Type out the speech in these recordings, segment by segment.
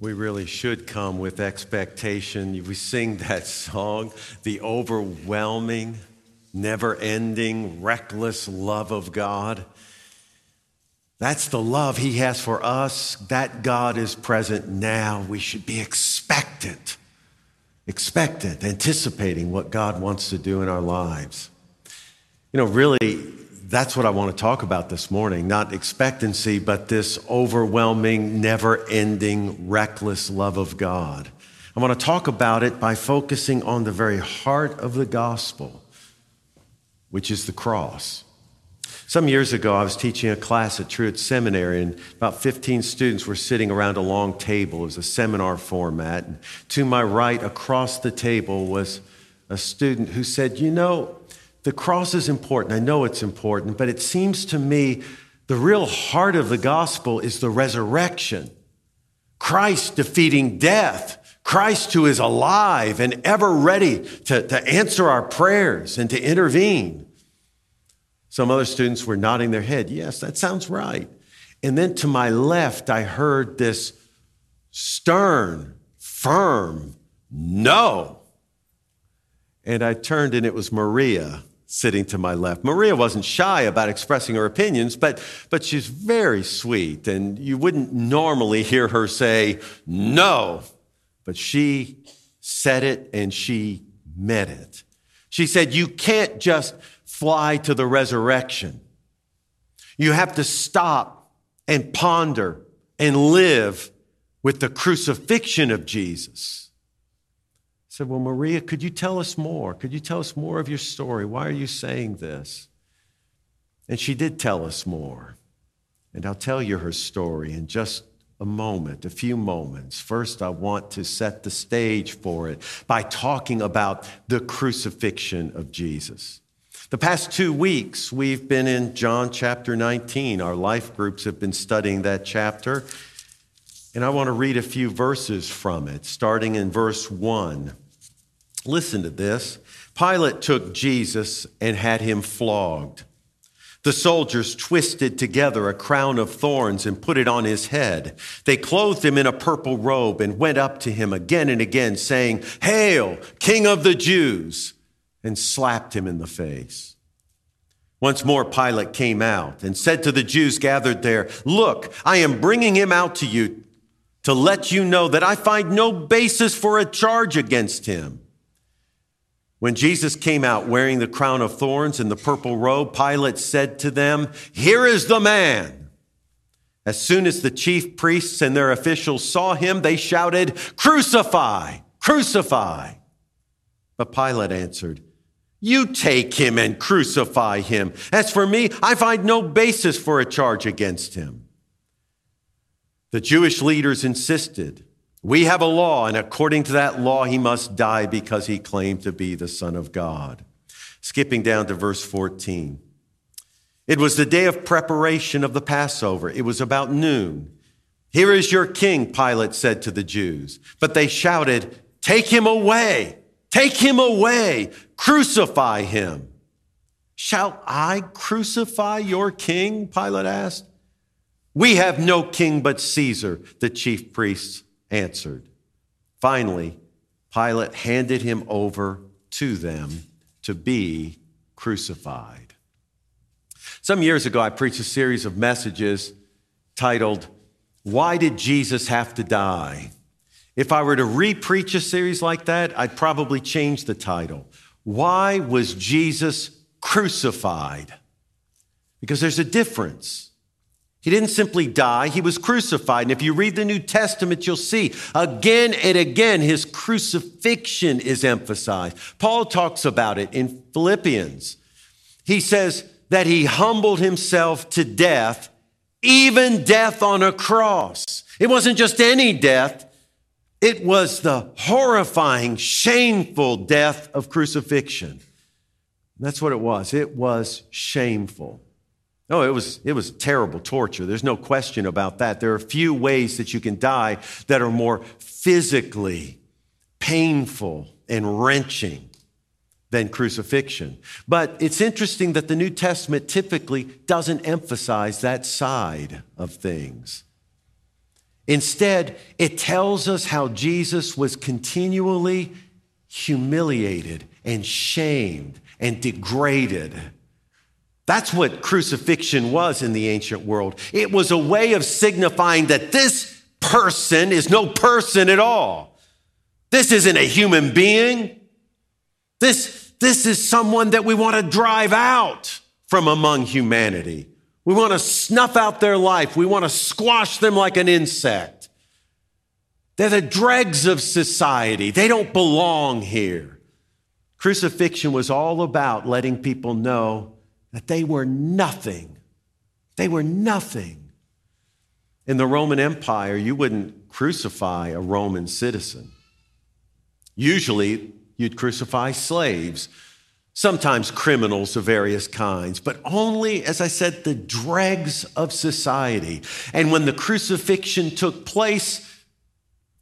we really should come with expectation. We sing that song, the overwhelming, never ending, reckless love of God. That's the love He has for us. That God is present now. We should be expectant, expectant, anticipating what God wants to do in our lives. You know, really, that's what I want to talk about this morning. Not expectancy, but this overwhelming, never ending, reckless love of God. I want to talk about it by focusing on the very heart of the gospel, which is the cross. Some years ago, I was teaching a class at Truett Seminary, and about 15 students were sitting around a long table. It was a seminar format. And to my right, across the table, was a student who said, You know, the cross is important. I know it's important, but it seems to me the real heart of the gospel is the resurrection. Christ defeating death. Christ who is alive and ever ready to, to answer our prayers and to intervene. Some other students were nodding their head. Yes, that sounds right. And then to my left, I heard this stern, firm no. And I turned and it was Maria sitting to my left. Maria wasn't shy about expressing her opinions, but, but she's very sweet, and you wouldn't normally hear her say no, but she said it and she meant it. She said, You can't just fly to the resurrection. You have to stop and ponder and live with the crucifixion of Jesus said, Well, Maria, could you tell us more? Could you tell us more of your story? Why are you saying this? And she did tell us more. And I'll tell you her story in just a moment, a few moments. First, I want to set the stage for it by talking about the crucifixion of Jesus. The past two weeks, we've been in John chapter 19. Our life groups have been studying that chapter. And I want to read a few verses from it, starting in verse 1. Listen to this. Pilate took Jesus and had him flogged. The soldiers twisted together a crown of thorns and put it on his head. They clothed him in a purple robe and went up to him again and again, saying, Hail, King of the Jews, and slapped him in the face. Once more, Pilate came out and said to the Jews gathered there, Look, I am bringing him out to you to let you know that I find no basis for a charge against him. When Jesus came out wearing the crown of thorns and the purple robe, Pilate said to them, Here is the man. As soon as the chief priests and their officials saw him, they shouted, Crucify! Crucify! But Pilate answered, You take him and crucify him. As for me, I find no basis for a charge against him. The Jewish leaders insisted, we have a law, and according to that law, he must die because he claimed to be the Son of God. Skipping down to verse 14. It was the day of preparation of the Passover. It was about noon. Here is your king, Pilate said to the Jews. But they shouted, Take him away! Take him away! Crucify him! Shall I crucify your king? Pilate asked. We have no king but Caesar, the chief priests answered. Finally, Pilate handed him over to them to be crucified. Some years ago, I preached a series of messages titled, Why Did Jesus Have to Die? If I were to re-preach a series like that, I'd probably change the title. Why was Jesus crucified? Because there's a difference. He didn't simply die, he was crucified. And if you read the New Testament, you'll see again and again his crucifixion is emphasized. Paul talks about it in Philippians. He says that he humbled himself to death, even death on a cross. It wasn't just any death, it was the horrifying, shameful death of crucifixion. That's what it was. It was shameful. No, it was, it was terrible torture. There's no question about that. There are few ways that you can die that are more physically painful and wrenching than crucifixion. But it's interesting that the New Testament typically doesn't emphasize that side of things. Instead, it tells us how Jesus was continually humiliated and shamed and degraded. That's what crucifixion was in the ancient world. It was a way of signifying that this person is no person at all. This isn't a human being. This, this is someone that we want to drive out from among humanity. We want to snuff out their life. We want to squash them like an insect. They're the dregs of society. They don't belong here. Crucifixion was all about letting people know that they were nothing. They were nothing. In the Roman Empire, you wouldn't crucify a Roman citizen. Usually, you'd crucify slaves sometimes criminals of various kinds, but only, as I said, the dregs of society. And when the crucifixion took place,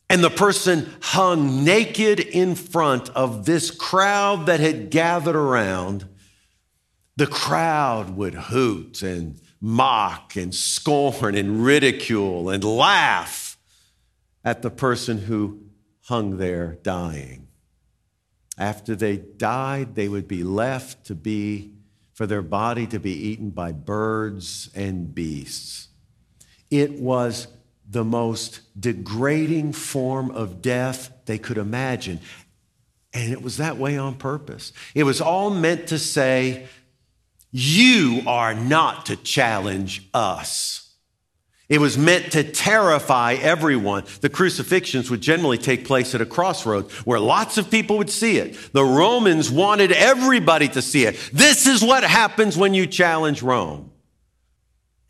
and the person hung naked in front of this crowd that had gathered around, the crowd would hoot and mock and scorn and ridicule and laugh at the person who hung there dying. After they died, they would be left to be, for their body to be eaten by birds and beasts. It was the most degrading form of death they could imagine. And it was that way on purpose. It was all meant to say, You are not to challenge us. It was meant to terrify everyone. The crucifixions would generally take place at a crossroads where lots of people would see it. The Romans wanted everybody to see it. This is what happens when you challenge Rome.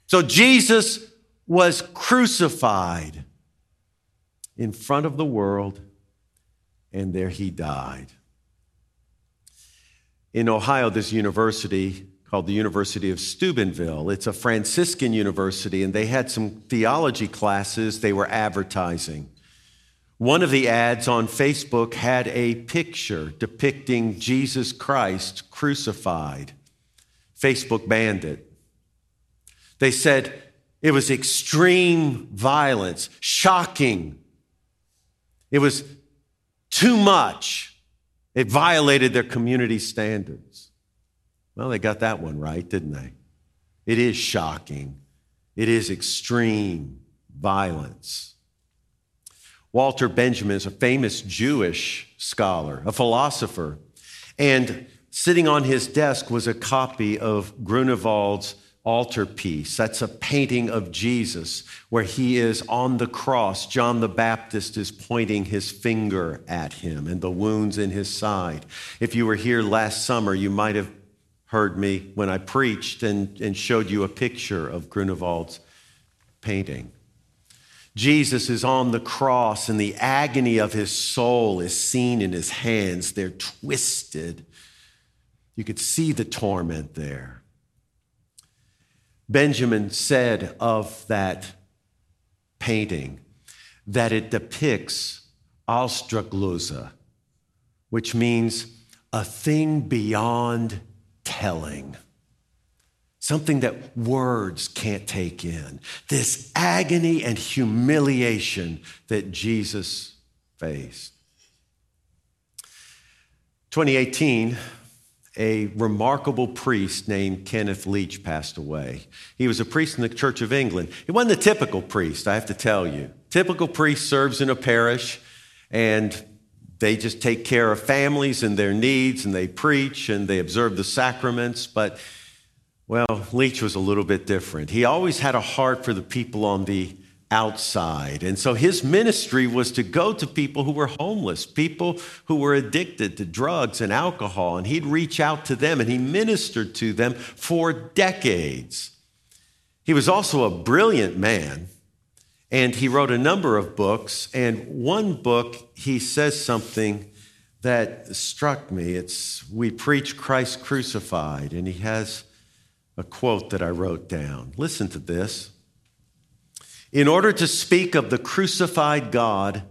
So Jesus was crucified in front of the world, and there he died. In Ohio, this university called the University of Steubenville. It's a Franciscan university, and they had some theology classes they were advertising. One of the ads on Facebook had a picture depicting Jesus Christ crucified. Facebook banned it. They said it was extreme violence, shocking. It was too much. It violated their community standards. Well, they got that one right, didn't they? It is shocking. It is extreme violence. Walter Benjamin is a famous Jewish scholar, a philosopher, and sitting on his desk was a copy of Grunewald's altarpiece. That's a painting of Jesus where he is on the cross. John the Baptist is pointing his finger at him and the wounds in his side. If you were here last summer, you might have heard me when I preached and, and showed you a picture of Grunewald's painting. Jesus is on the cross, and the agony of his soul is seen in his hands. They're twisted. You could see the torment there. Benjamin said of that painting that it depicts Ausdruckslose, which means a thing beyond telling. Something that words can't take in. This agony and humiliation that Jesus faced. 2018, a remarkable priest named Kenneth Leech passed away. He was a priest in the Church of England. He wasn't the typical priest, I have to tell you. Typical priest serves in a parish and they just take care of families and their needs and they preach and they observe the sacraments. But, well, Leech was a little bit different. He always had a heart for the people on the outside. And so his ministry was to go to people who were homeless, people who were addicted to drugs and alcohol. And he'd reach out to them and he ministered to them for decades. He was also a brilliant man. And he wrote a number of books. And one book, he says something that struck me. It's We Preach Christ Crucified. And he has a quote that I wrote down. Listen to this. In order to speak of the crucified God,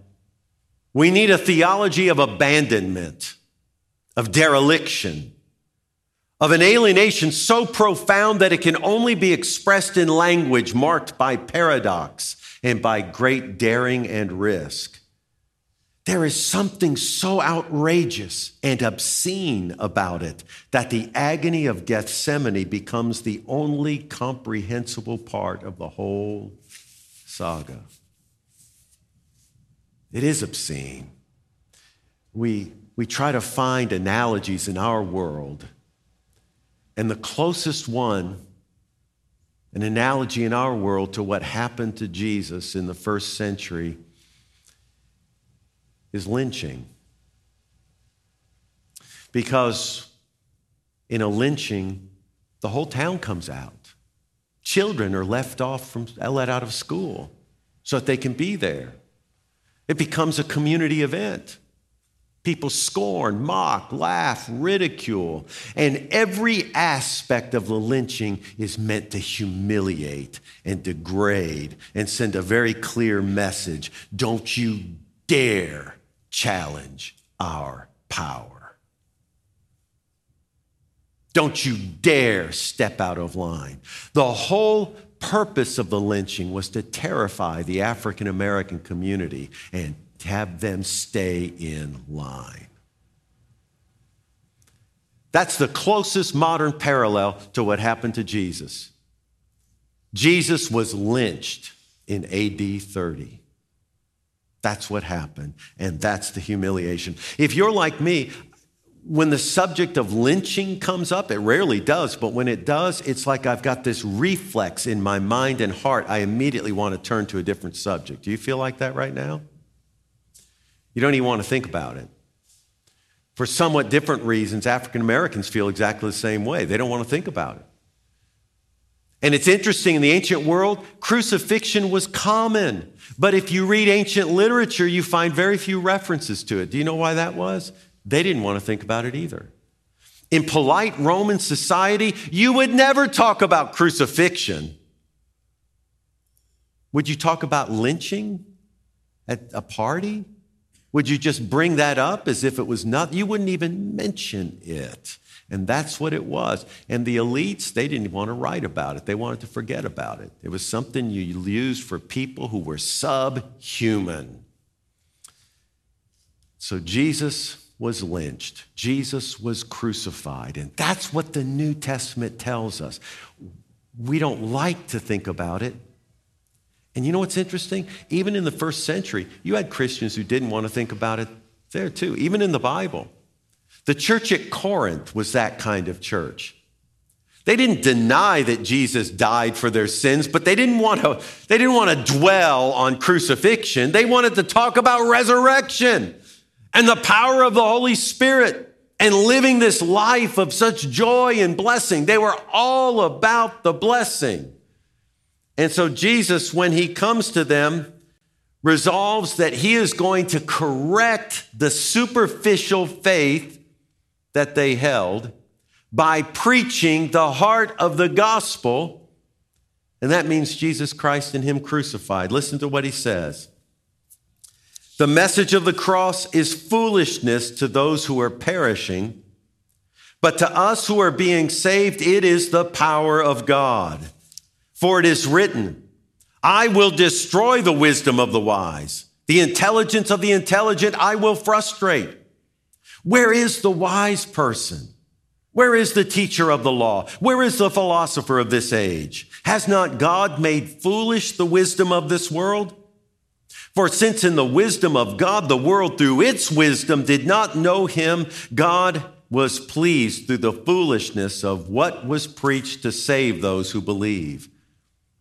we need a theology of abandonment, of dereliction, of an alienation so profound that it can only be expressed in language marked by paradox and by great daring and risk. There is something so outrageous and obscene about it that the agony of Gethsemane becomes the only comprehensible part of the whole saga. It is obscene. We, we try to find analogies in our world, and the closest one, an analogy in our world to what happened to Jesus in the first century, is lynching. Because in a lynching, the whole town comes out. Children are left off from let out of school so that they can be there. It becomes a community event. People scorn, mock, laugh, ridicule. And every aspect of the lynching is meant to humiliate and degrade and send a very clear message don't you dare challenge our power. Don't you dare step out of line. The whole purpose of the lynching was to terrify the African American community and have them stay in line. That's the closest modern parallel to what happened to Jesus. Jesus was lynched in AD 30. That's what happened, and that's the humiliation. If you're like me, when the subject of lynching comes up, it rarely does, but when it does, it's like I've got this reflex in my mind and heart. I immediately want to turn to a different subject. Do you feel like that right now? You don't even want to think about it. For somewhat different reasons, African Americans feel exactly the same way. They don't want to think about it. And it's interesting, in the ancient world, crucifixion was common. But if you read ancient literature, you find very few references to it. Do you know why that was? They didn't want to think about it either. In polite Roman society, you would never talk about crucifixion. Would you talk about lynching at a party? Would you just bring that up as if it was nothing? You wouldn't even mention it. And that's what it was. And the elites, they didn't want to write about it. They wanted to forget about it. It was something you used for people who were subhuman. So Jesus was lynched, Jesus was crucified. And that's what the New Testament tells us. We don't like to think about it. And you know what's interesting? Even in the first century, you had Christians who didn't want to think about it there too, even in the Bible. The church at Corinth was that kind of church. They didn't deny that Jesus died for their sins, but they didn't want to, they didn't want to dwell on crucifixion. They wanted to talk about resurrection and the power of the Holy Spirit and living this life of such joy and blessing. They were all about the blessing. And so Jesus, when he comes to them, resolves that he is going to correct the superficial faith that they held by preaching the heart of the gospel. And that means Jesus Christ and Him crucified. Listen to what He says. The message of the cross is foolishness to those who are perishing, but to us who are being saved, it is the power of God. For it is written, I will destroy the wisdom of the wise, the intelligence of the intelligent I will frustrate. Where is the wise person? Where is the teacher of the law? Where is the philosopher of this age? Has not God made foolish the wisdom of this world? For since in the wisdom of God, the world through its wisdom did not know him, God was pleased through the foolishness of what was preached to save those who believe.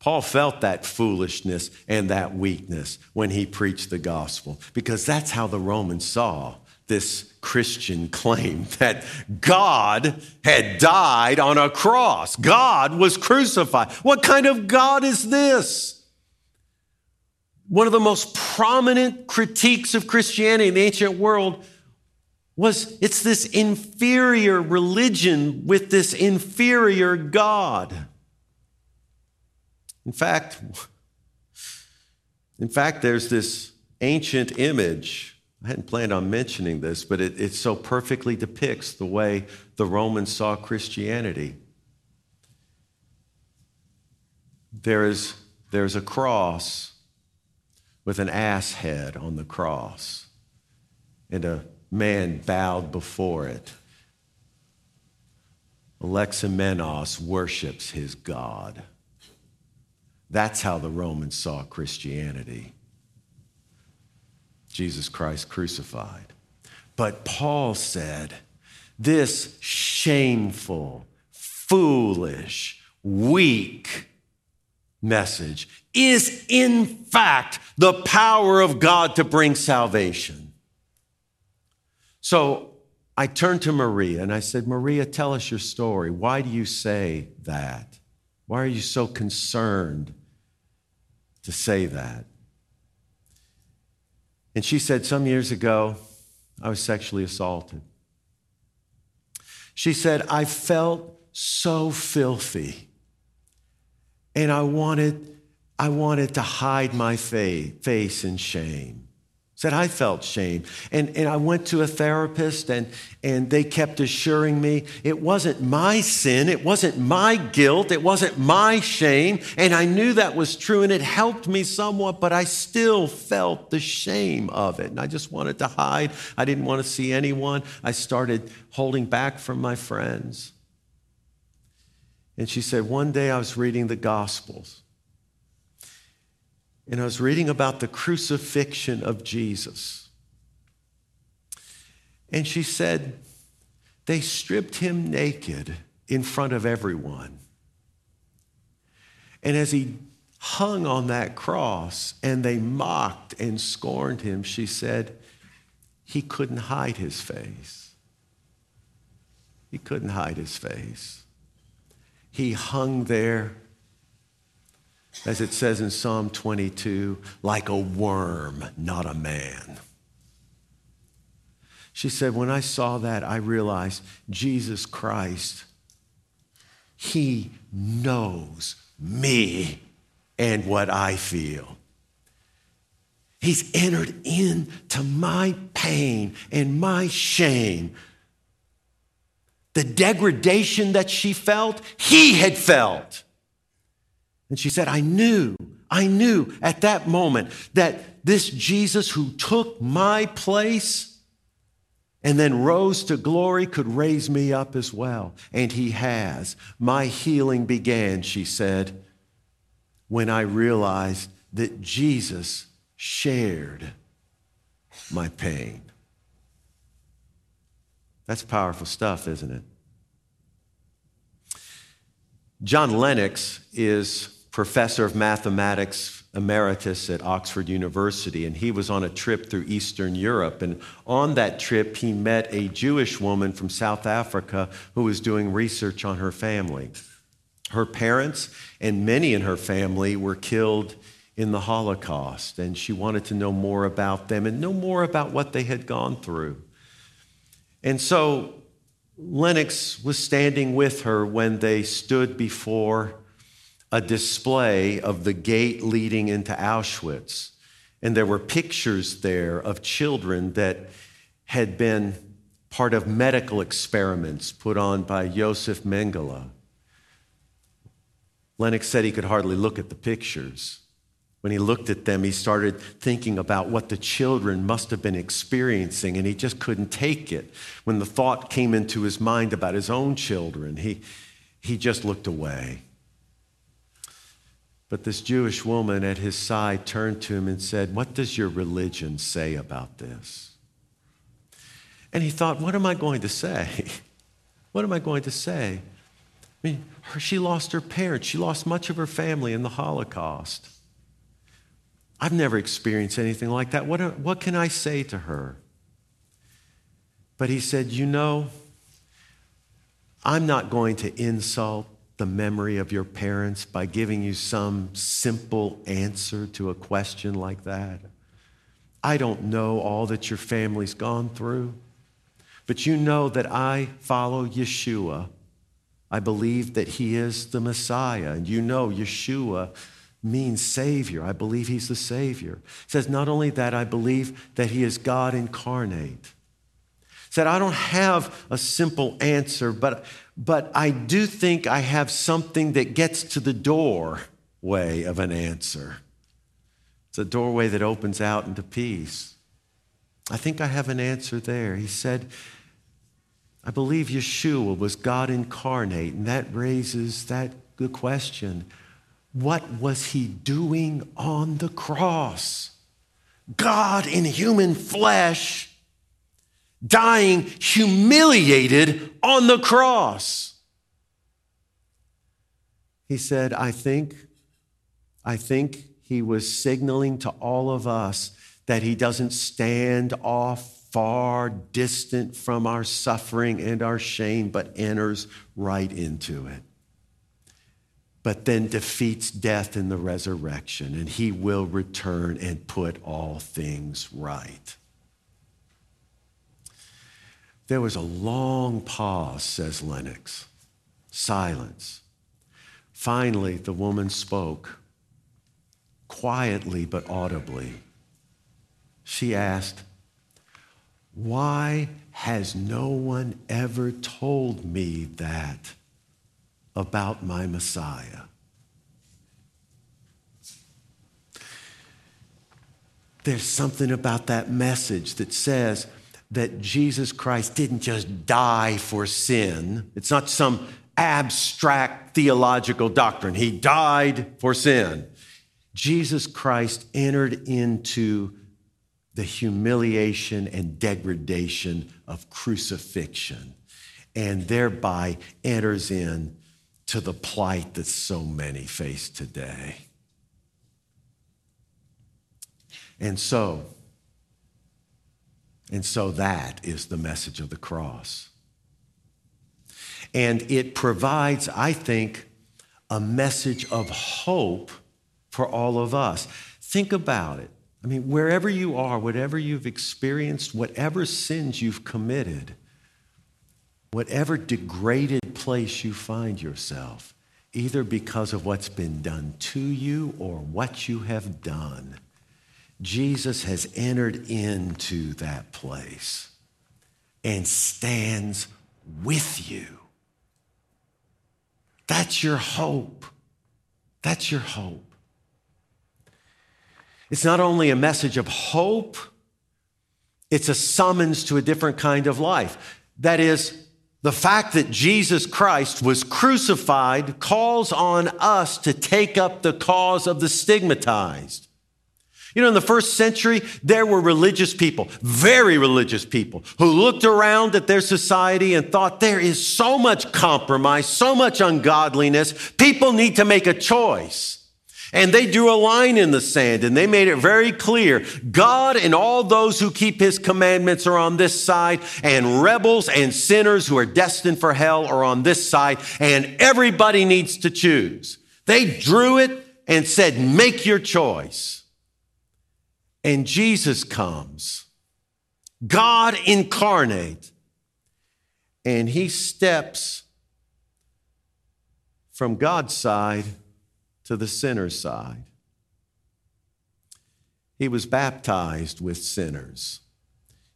Paul felt that foolishness and that weakness when he preached the gospel, because that's how the Romans saw this Christian claim that God had died on a cross. God was crucified. What kind of God is this? one of the most prominent critiques of Christianity in the ancient world was it's this inferior religion with this inferior God. In fact, in fact, there's this ancient image. I hadn't planned on mentioning this, but it, it so perfectly depicts the way the Romans saw Christianity. There is, there's a cross with an ass head on the cross, and a man bowed before it. Alexamenos worships his God. That's how the Romans saw Christianity. Jesus Christ crucified. But Paul said, this shameful, foolish, weak message is in fact the power of God to bring salvation. So I turned to Maria and I said, Maria, tell us your story. Why do you say that? Why are you so concerned to say that? And she said, Some years ago, I was sexually assaulted. She said, I felt so filthy and I wanted, I wanted to hide my face in shame. Said I felt shame. And, and I went to a therapist and, and they kept assuring me it wasn't my sin, it wasn't my guilt, it wasn't my shame. And I knew that was true and it helped me somewhat, but I still felt the shame of it. And I just wanted to hide. I didn't want to see anyone. I started holding back from my friends. And she said, One day I was reading the Gospels, and I was reading about the crucifixion of Jesus. And she said, They stripped him naked in front of everyone. And as he hung on that cross and they mocked and scorned him, she said, He couldn't hide his face. He couldn't hide his face. He hung there, as it says in Psalm 22, like a worm, not a man. She said, When I saw that, I realized Jesus Christ, He knows me and what I feel. He's entered into my pain and my shame the degradation that she felt, he had felt. And she said, I knew, I knew at that moment that this Jesus who took my place and then rose to glory could raise me up as well. And he has. My healing began, she said, when I realized that Jesus shared my pain. That's powerful stuff, isn't it? John Lennox is professor of mathematics emeritus at Oxford University, and he was on a trip through Eastern Europe. And on that trip, he met a Jewish woman from South Africa who was doing research on her family. Her parents and many in her family were killed in the Holocaust, and she wanted to know more about them and know more about what they had gone through. And so Lennox was standing with her when they stood before a display of the gate leading into Auschwitz. And there were pictures there of children that had been part of medical experiments put on by Josef Mengele. Lennox said he could hardly look at the pictures. When he looked at them, he started thinking about what the children must have been experiencing, and he just couldn't take it. When the thought came into his mind about his own children, he, he just looked away. But this Jewish woman at his side turned to him and said, What does your religion say about this? And he thought, What am I going to say? What am I going to say? I mean, her, she lost her parents, she lost much of her family in the Holocaust. I've never experienced anything like that. What, what can I say to her? But he said, You know, I'm not going to insult the memory of your parents by giving you some simple answer to a question like that. I don't know all that your family's gone through, but you know that I follow Yeshua. I believe that he is the Messiah, and you know Yeshua means Savior. I believe He's the Savior. Says, not only that, I believe that He is God incarnate. Said, I don't have a simple answer, but, but I do think I have something that gets to the doorway of an answer. It's a doorway that opens out into peace. I think I have an answer there. He said, I believe Yeshua was God incarnate, and that raises that the question what was he doing on the cross? God in human flesh, dying humiliated on the cross. He said, I think, I think he was signaling to all of us that he doesn't stand off far distant from our suffering and our shame, but enters right into it but then defeats death in the resurrection, and he will return and put all things right. There was a long pause, says Lennox. Silence. Finally, the woman spoke, quietly but audibly. She asked, Why has no one ever told me that? about my Messiah. There's something about that message that says that Jesus Christ didn't just die for sin. It's not some abstract theological doctrine. He died for sin. Jesus Christ entered into the humiliation and degradation of crucifixion and thereby enters in to the plight that so many face today. And so, and so that is the message of the cross. And it provides, I think, a message of hope for all of us. Think about it. I mean, wherever you are, whatever you've experienced, whatever sins you've committed, whatever degraded place you find yourself, either because of what's been done to you or what you have done, Jesus has entered into that place and stands with you. That's your hope. That's your hope. It's not only a message of hope, it's a summons to a different kind of life. That is, the fact that Jesus Christ was crucified calls on us to take up the cause of the stigmatized. You know, in the first century, there were religious people, very religious people, who looked around at their society and thought there is so much compromise, so much ungodliness. People need to make a choice. And they drew a line in the sand and they made it very clear God and all those who keep his commandments are on this side, and rebels and sinners who are destined for hell are on this side, and everybody needs to choose. They drew it and said, Make your choice. And Jesus comes, God incarnate, and he steps from God's side to the sinner's side. He was baptized with sinners.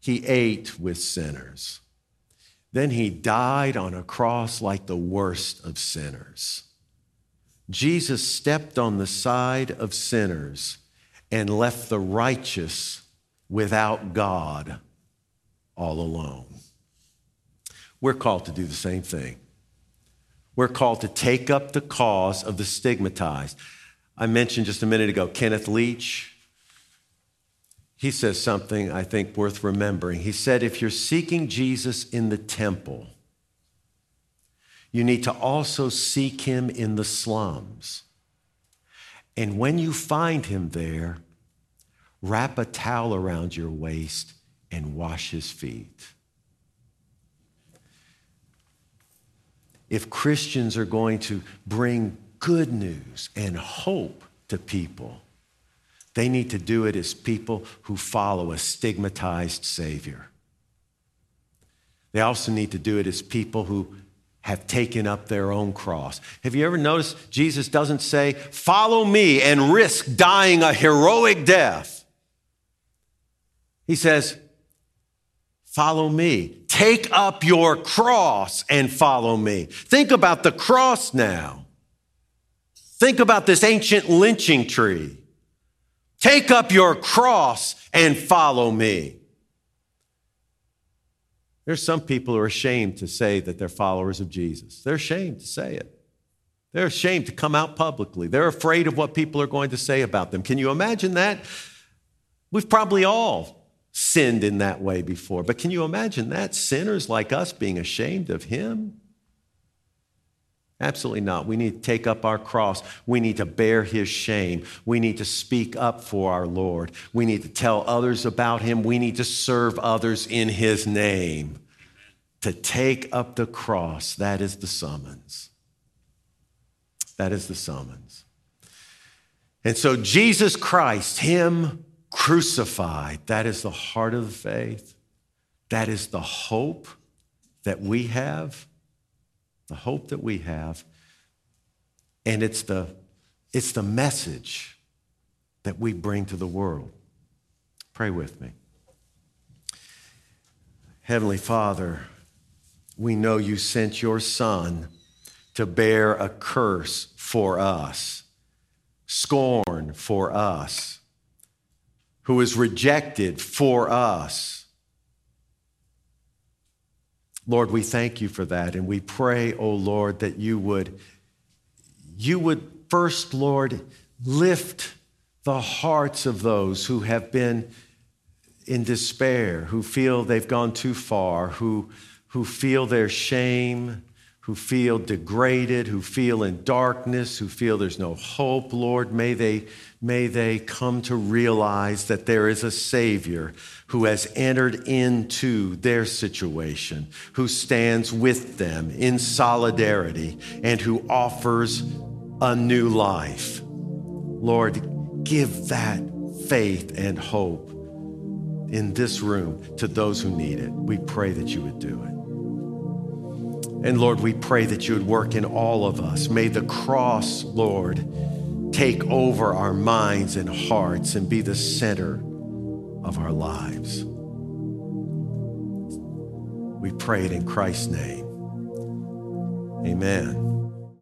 He ate with sinners. Then he died on a cross like the worst of sinners. Jesus stepped on the side of sinners and left the righteous without God all alone. We're called to do the same thing. We're called to take up the cause of the stigmatized. I mentioned just a minute ago Kenneth Leech. He says something I think worth remembering. He said, If you're seeking Jesus in the temple, you need to also seek him in the slums. And when you find him there, wrap a towel around your waist and wash his feet. if Christians are going to bring good news and hope to people, they need to do it as people who follow a stigmatized Savior. They also need to do it as people who have taken up their own cross. Have you ever noticed Jesus doesn't say, Follow me and risk dying a heroic death? He says, Follow me. Take up your cross and follow me. Think about the cross now. Think about this ancient lynching tree. Take up your cross and follow me. There's some people who are ashamed to say that they're followers of Jesus. They're ashamed to say it. They're ashamed to come out publicly. They're afraid of what people are going to say about them. Can you imagine that? We've probably all sinned in that way before, but can you imagine that? Sinners like us being ashamed of Him? Absolutely not. We need to take up our cross. We need to bear his shame. We need to speak up for our Lord. We need to tell others about him. We need to serve others in his name. To take up the cross, that is the summons. That is the summons. And so, Jesus Christ, him crucified, that is the heart of the faith. That is the hope that we have the hope that we have. And it's the, it's the message that we bring to the world. Pray with me. Heavenly Father, we know you sent your Son to bear a curse for us, scorn for us, who was rejected for us Lord, we thank you for that. And we pray, oh Lord, that you would, you would first, Lord, lift the hearts of those who have been in despair, who feel they've gone too far, who, who feel their shame, who feel degraded, who feel in darkness, who feel there's no hope, Lord, may they, may they come to realize that there is a Savior who has entered into their situation, who stands with them in solidarity, and who offers a new life. Lord, give that faith and hope in this room to those who need it. We pray that you would do it. And Lord, we pray that you would work in all of us. May the cross, Lord, take over our minds and hearts and be the center of our lives. We pray it in Christ's name. Amen.